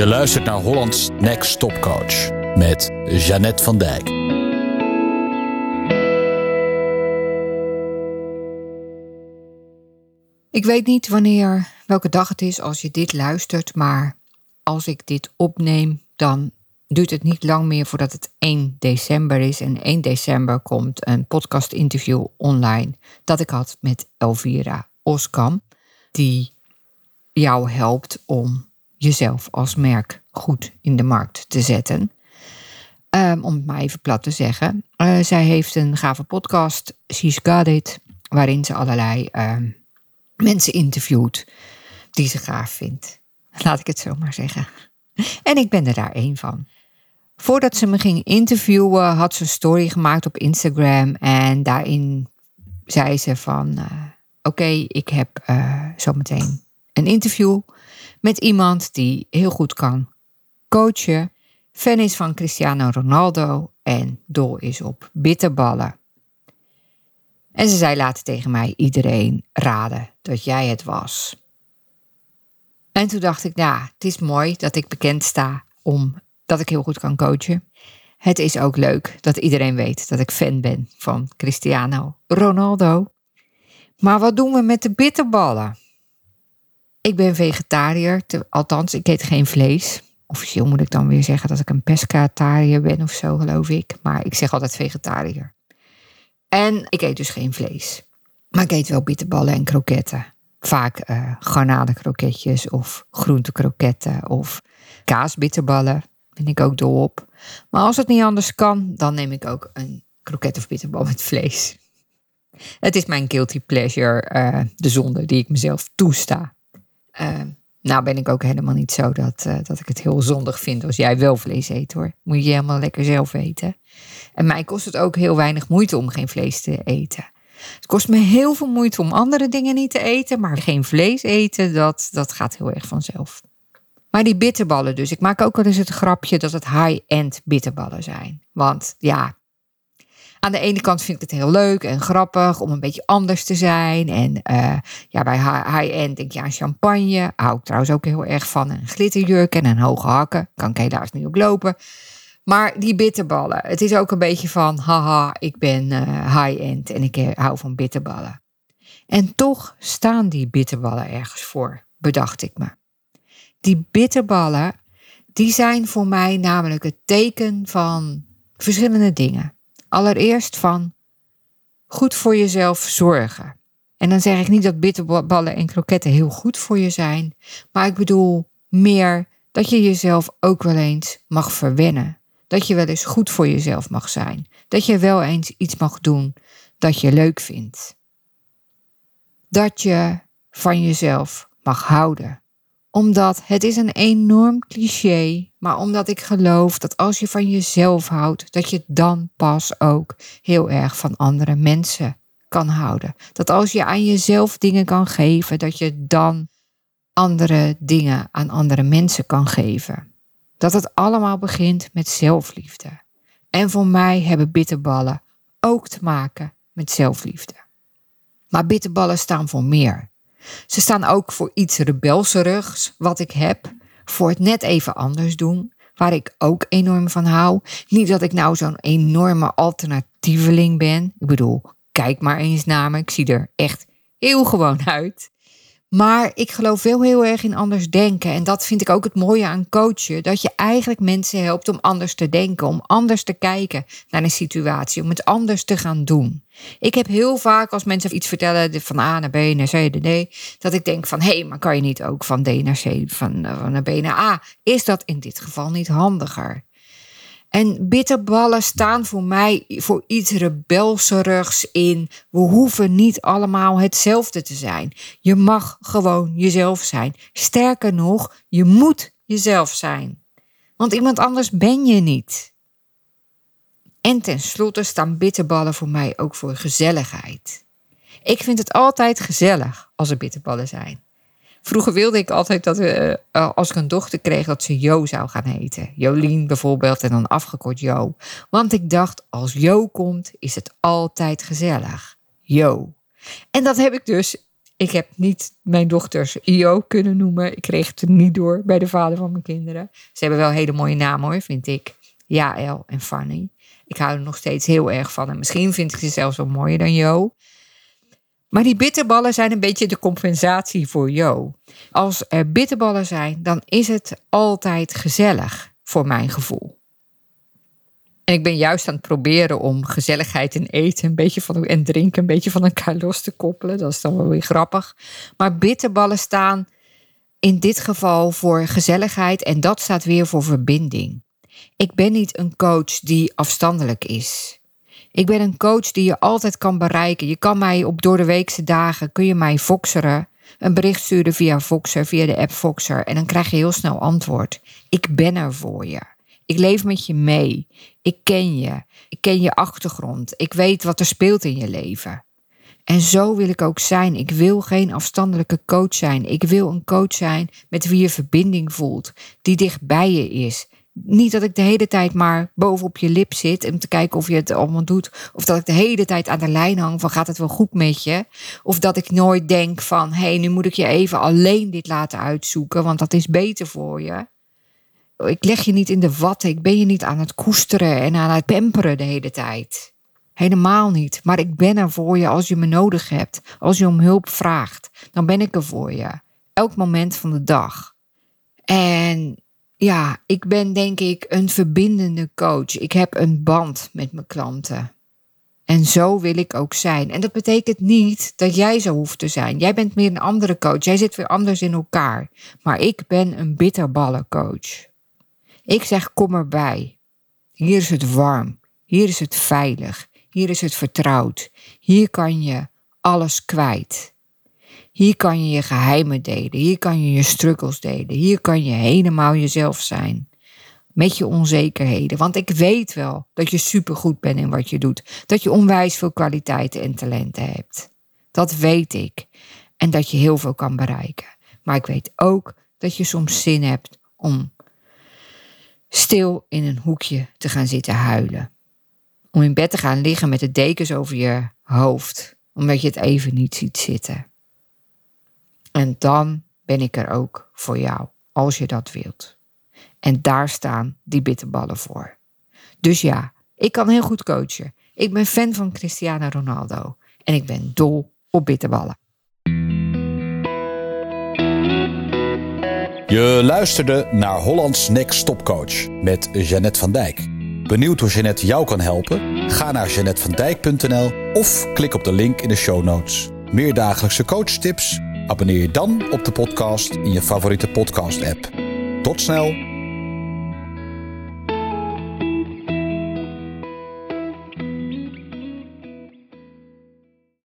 Je luistert naar Hollands Next Top Coach met Jeannette van Dijk. Ik weet niet wanneer, welke dag het is als je dit luistert, maar als ik dit opneem, dan duurt het niet lang meer voordat het 1 december is. En 1 december komt een podcast interview online dat ik had met Elvira Oskam, die jou helpt om jezelf als merk goed in de markt te zetten. Um, om het maar even plat te zeggen. Uh, zij heeft een gave podcast, She's Got It, waarin ze allerlei um, mensen interviewt die ze gaaf vindt. Laat ik het zo maar zeggen. En ik ben er daar één van. Voordat ze me ging interviewen, had ze een story gemaakt op Instagram. En daarin zei ze van, uh, oké, ik heb uh, zometeen een interview met iemand die heel goed kan coachen. Fan is van Cristiano Ronaldo en dol is op bitterballen. En ze zei later tegen mij: iedereen raden dat jij het was. En toen dacht ik, ja, het is mooi dat ik bekend sta om dat ik heel goed kan coachen. Het is ook leuk dat iedereen weet dat ik fan ben van Cristiano Ronaldo. Maar wat doen we met de bitterballen? Ik ben vegetariër, althans, ik eet geen vlees. Officieel moet ik dan weer zeggen dat ik een pescatariër ben of zo, geloof ik. Maar ik zeg altijd vegetariër. En ik eet dus geen vlees. Maar ik eet wel bitterballen en kroketten. Vaak uh, of groentekroketten of kaasbitterballen. Ben ik ook dol op. Maar als het niet anders kan, dan neem ik ook een kroket of bitterbal met vlees. Het is mijn guilty pleasure, uh, de zonde die ik mezelf toesta. Uh, nou ben ik ook helemaal niet zo dat, uh, dat ik het heel zondig vind als jij wel vlees eet hoor. Moet je helemaal lekker zelf eten. En mij kost het ook heel weinig moeite om geen vlees te eten. Het kost me heel veel moeite om andere dingen niet te eten, maar geen vlees eten, dat, dat gaat heel erg vanzelf. Maar die bitterballen dus. Ik maak ook wel eens het grapje dat het high-end bitterballen zijn. Want ja, aan de ene kant vind ik het heel leuk en grappig om een beetje anders te zijn. En uh, ja, bij high-end denk je aan champagne. Hou ik trouwens ook heel erg van. En glitterjurken en hoge hakken. Kan ik helaas niet op lopen. Maar die bitterballen. Het is ook een beetje van, haha, ik ben uh, high-end en ik uh, hou van bitterballen. En toch staan die bitterballen ergens voor, bedacht ik me. Die bitterballen, die zijn voor mij namelijk het teken van verschillende dingen. Allereerst van goed voor jezelf zorgen. En dan zeg ik niet dat bitterballen en kroketten heel goed voor je zijn, maar ik bedoel meer dat je jezelf ook wel eens mag verwennen. Dat je wel eens goed voor jezelf mag zijn. Dat je wel eens iets mag doen dat je leuk vindt. Dat je van jezelf mag houden omdat het is een enorm cliché, maar omdat ik geloof dat als je van jezelf houdt, dat je dan pas ook heel erg van andere mensen kan houden. Dat als je aan jezelf dingen kan geven, dat je dan andere dingen aan andere mensen kan geven. Dat het allemaal begint met zelfliefde. En voor mij hebben bitterballen ook te maken met zelfliefde. Maar bitterballen staan voor meer. Ze staan ook voor iets rebelserigs wat ik heb, voor het net even anders doen, waar ik ook enorm van hou. Niet dat ik nou zo'n enorme alternatieveling ben. Ik bedoel, kijk maar eens naar me, ik zie er echt heel gewoon uit. Maar ik geloof wel heel erg in anders denken. En dat vind ik ook het mooie aan coachen. Dat je eigenlijk mensen helpt om anders te denken. Om anders te kijken naar een situatie. Om het anders te gaan doen. Ik heb heel vaak als mensen iets vertellen van A naar B naar C naar D. Dat ik denk van hé, hey, maar kan je niet ook van D naar C, van, eh, van naar B naar A? Is dat in dit geval niet handiger? En bitterballen staan voor mij voor iets rebelserigs in. We hoeven niet allemaal hetzelfde te zijn. Je mag gewoon jezelf zijn. Sterker nog, je moet jezelf zijn. Want iemand anders ben je niet. En tenslotte staan bitterballen voor mij ook voor gezelligheid. Ik vind het altijd gezellig als er bitterballen zijn. Vroeger wilde ik altijd dat uh, als ik een dochter kreeg, dat ze Jo zou gaan heten. Jolien bijvoorbeeld en dan afgekort Jo. Want ik dacht, als Jo komt, is het altijd gezellig. Jo. En dat heb ik dus Ik heb niet mijn dochters IO kunnen noemen. Ik kreeg het er niet door bij de vader van mijn kinderen. Ze hebben wel hele mooie namen hoor, vind ik. Jaël en Fanny. Ik hou er nog steeds heel erg van. En misschien vind ik ze zelfs wel mooier dan Jo. Maar die bitterballen zijn een beetje de compensatie voor Jo. Als er bitterballen zijn, dan is het altijd gezellig voor mijn gevoel. En ik ben juist aan het proberen om gezelligheid en eten een beetje van, en drinken een beetje van elkaar los te koppelen. Dat is dan wel weer grappig. Maar bitterballen staan in dit geval voor gezelligheid en dat staat weer voor verbinding. Ik ben niet een coach die afstandelijk is. Ik ben een coach die je altijd kan bereiken. Je kan mij op door de weekse dagen, kun je mij foxeren. Een bericht sturen via Foxer, via de app Foxer. En dan krijg je heel snel antwoord. Ik ben er voor je. Ik leef met je mee. Ik ken je. Ik ken je achtergrond. Ik weet wat er speelt in je leven. En zo wil ik ook zijn. Ik wil geen afstandelijke coach zijn. Ik wil een coach zijn met wie je verbinding voelt, die dicht bij je is, niet dat ik de hele tijd maar bovenop je lip zit om te kijken of je het allemaal doet. Of dat ik de hele tijd aan de lijn hang van gaat het wel goed met je. Of dat ik nooit denk van hé, hey, nu moet ik je even alleen dit laten uitzoeken, want dat is beter voor je. Ik leg je niet in de watten. Ik ben je niet aan het koesteren en aan het pamperen de hele tijd. Helemaal niet. Maar ik ben er voor je als je me nodig hebt. Als je om hulp vraagt, dan ben ik er voor je. Elk moment van de dag. En ja, ik ben denk ik een verbindende coach. Ik heb een band met mijn klanten. En zo wil ik ook zijn. En dat betekent niet dat jij zo hoeft te zijn. Jij bent meer een andere coach. Jij zit weer anders in elkaar. Maar ik ben een bitterballencoach. Ik zeg kom erbij. Hier is het warm. Hier is het veilig. Hier is het vertrouwd. Hier kan je alles kwijt. Hier kan je je geheimen delen. Hier kan je je struggles delen. Hier kan je helemaal jezelf zijn. Met je onzekerheden. Want ik weet wel dat je supergoed bent in wat je doet. Dat je onwijs veel kwaliteiten en talenten hebt. Dat weet ik. En dat je heel veel kan bereiken. Maar ik weet ook dat je soms zin hebt om stil in een hoekje te gaan zitten huilen. Om in bed te gaan liggen met de dekens over je hoofd, omdat je het even niet ziet zitten. En dan ben ik er ook voor jou, als je dat wilt. En daar staan die bitterballen voor. Dus ja, ik kan heel goed coachen. Ik ben fan van Cristiano Ronaldo. En ik ben dol op bitterballen. Je luisterde naar Hollands Next Stopcoach met Jeannette van Dijk. Benieuwd hoe Jeannette jou kan helpen? Ga naar jeannettevandijk.nl of klik op de link in de show notes. Meer dagelijkse coachtips Abonneer je dan op de podcast in je favoriete podcast-app. Tot snel!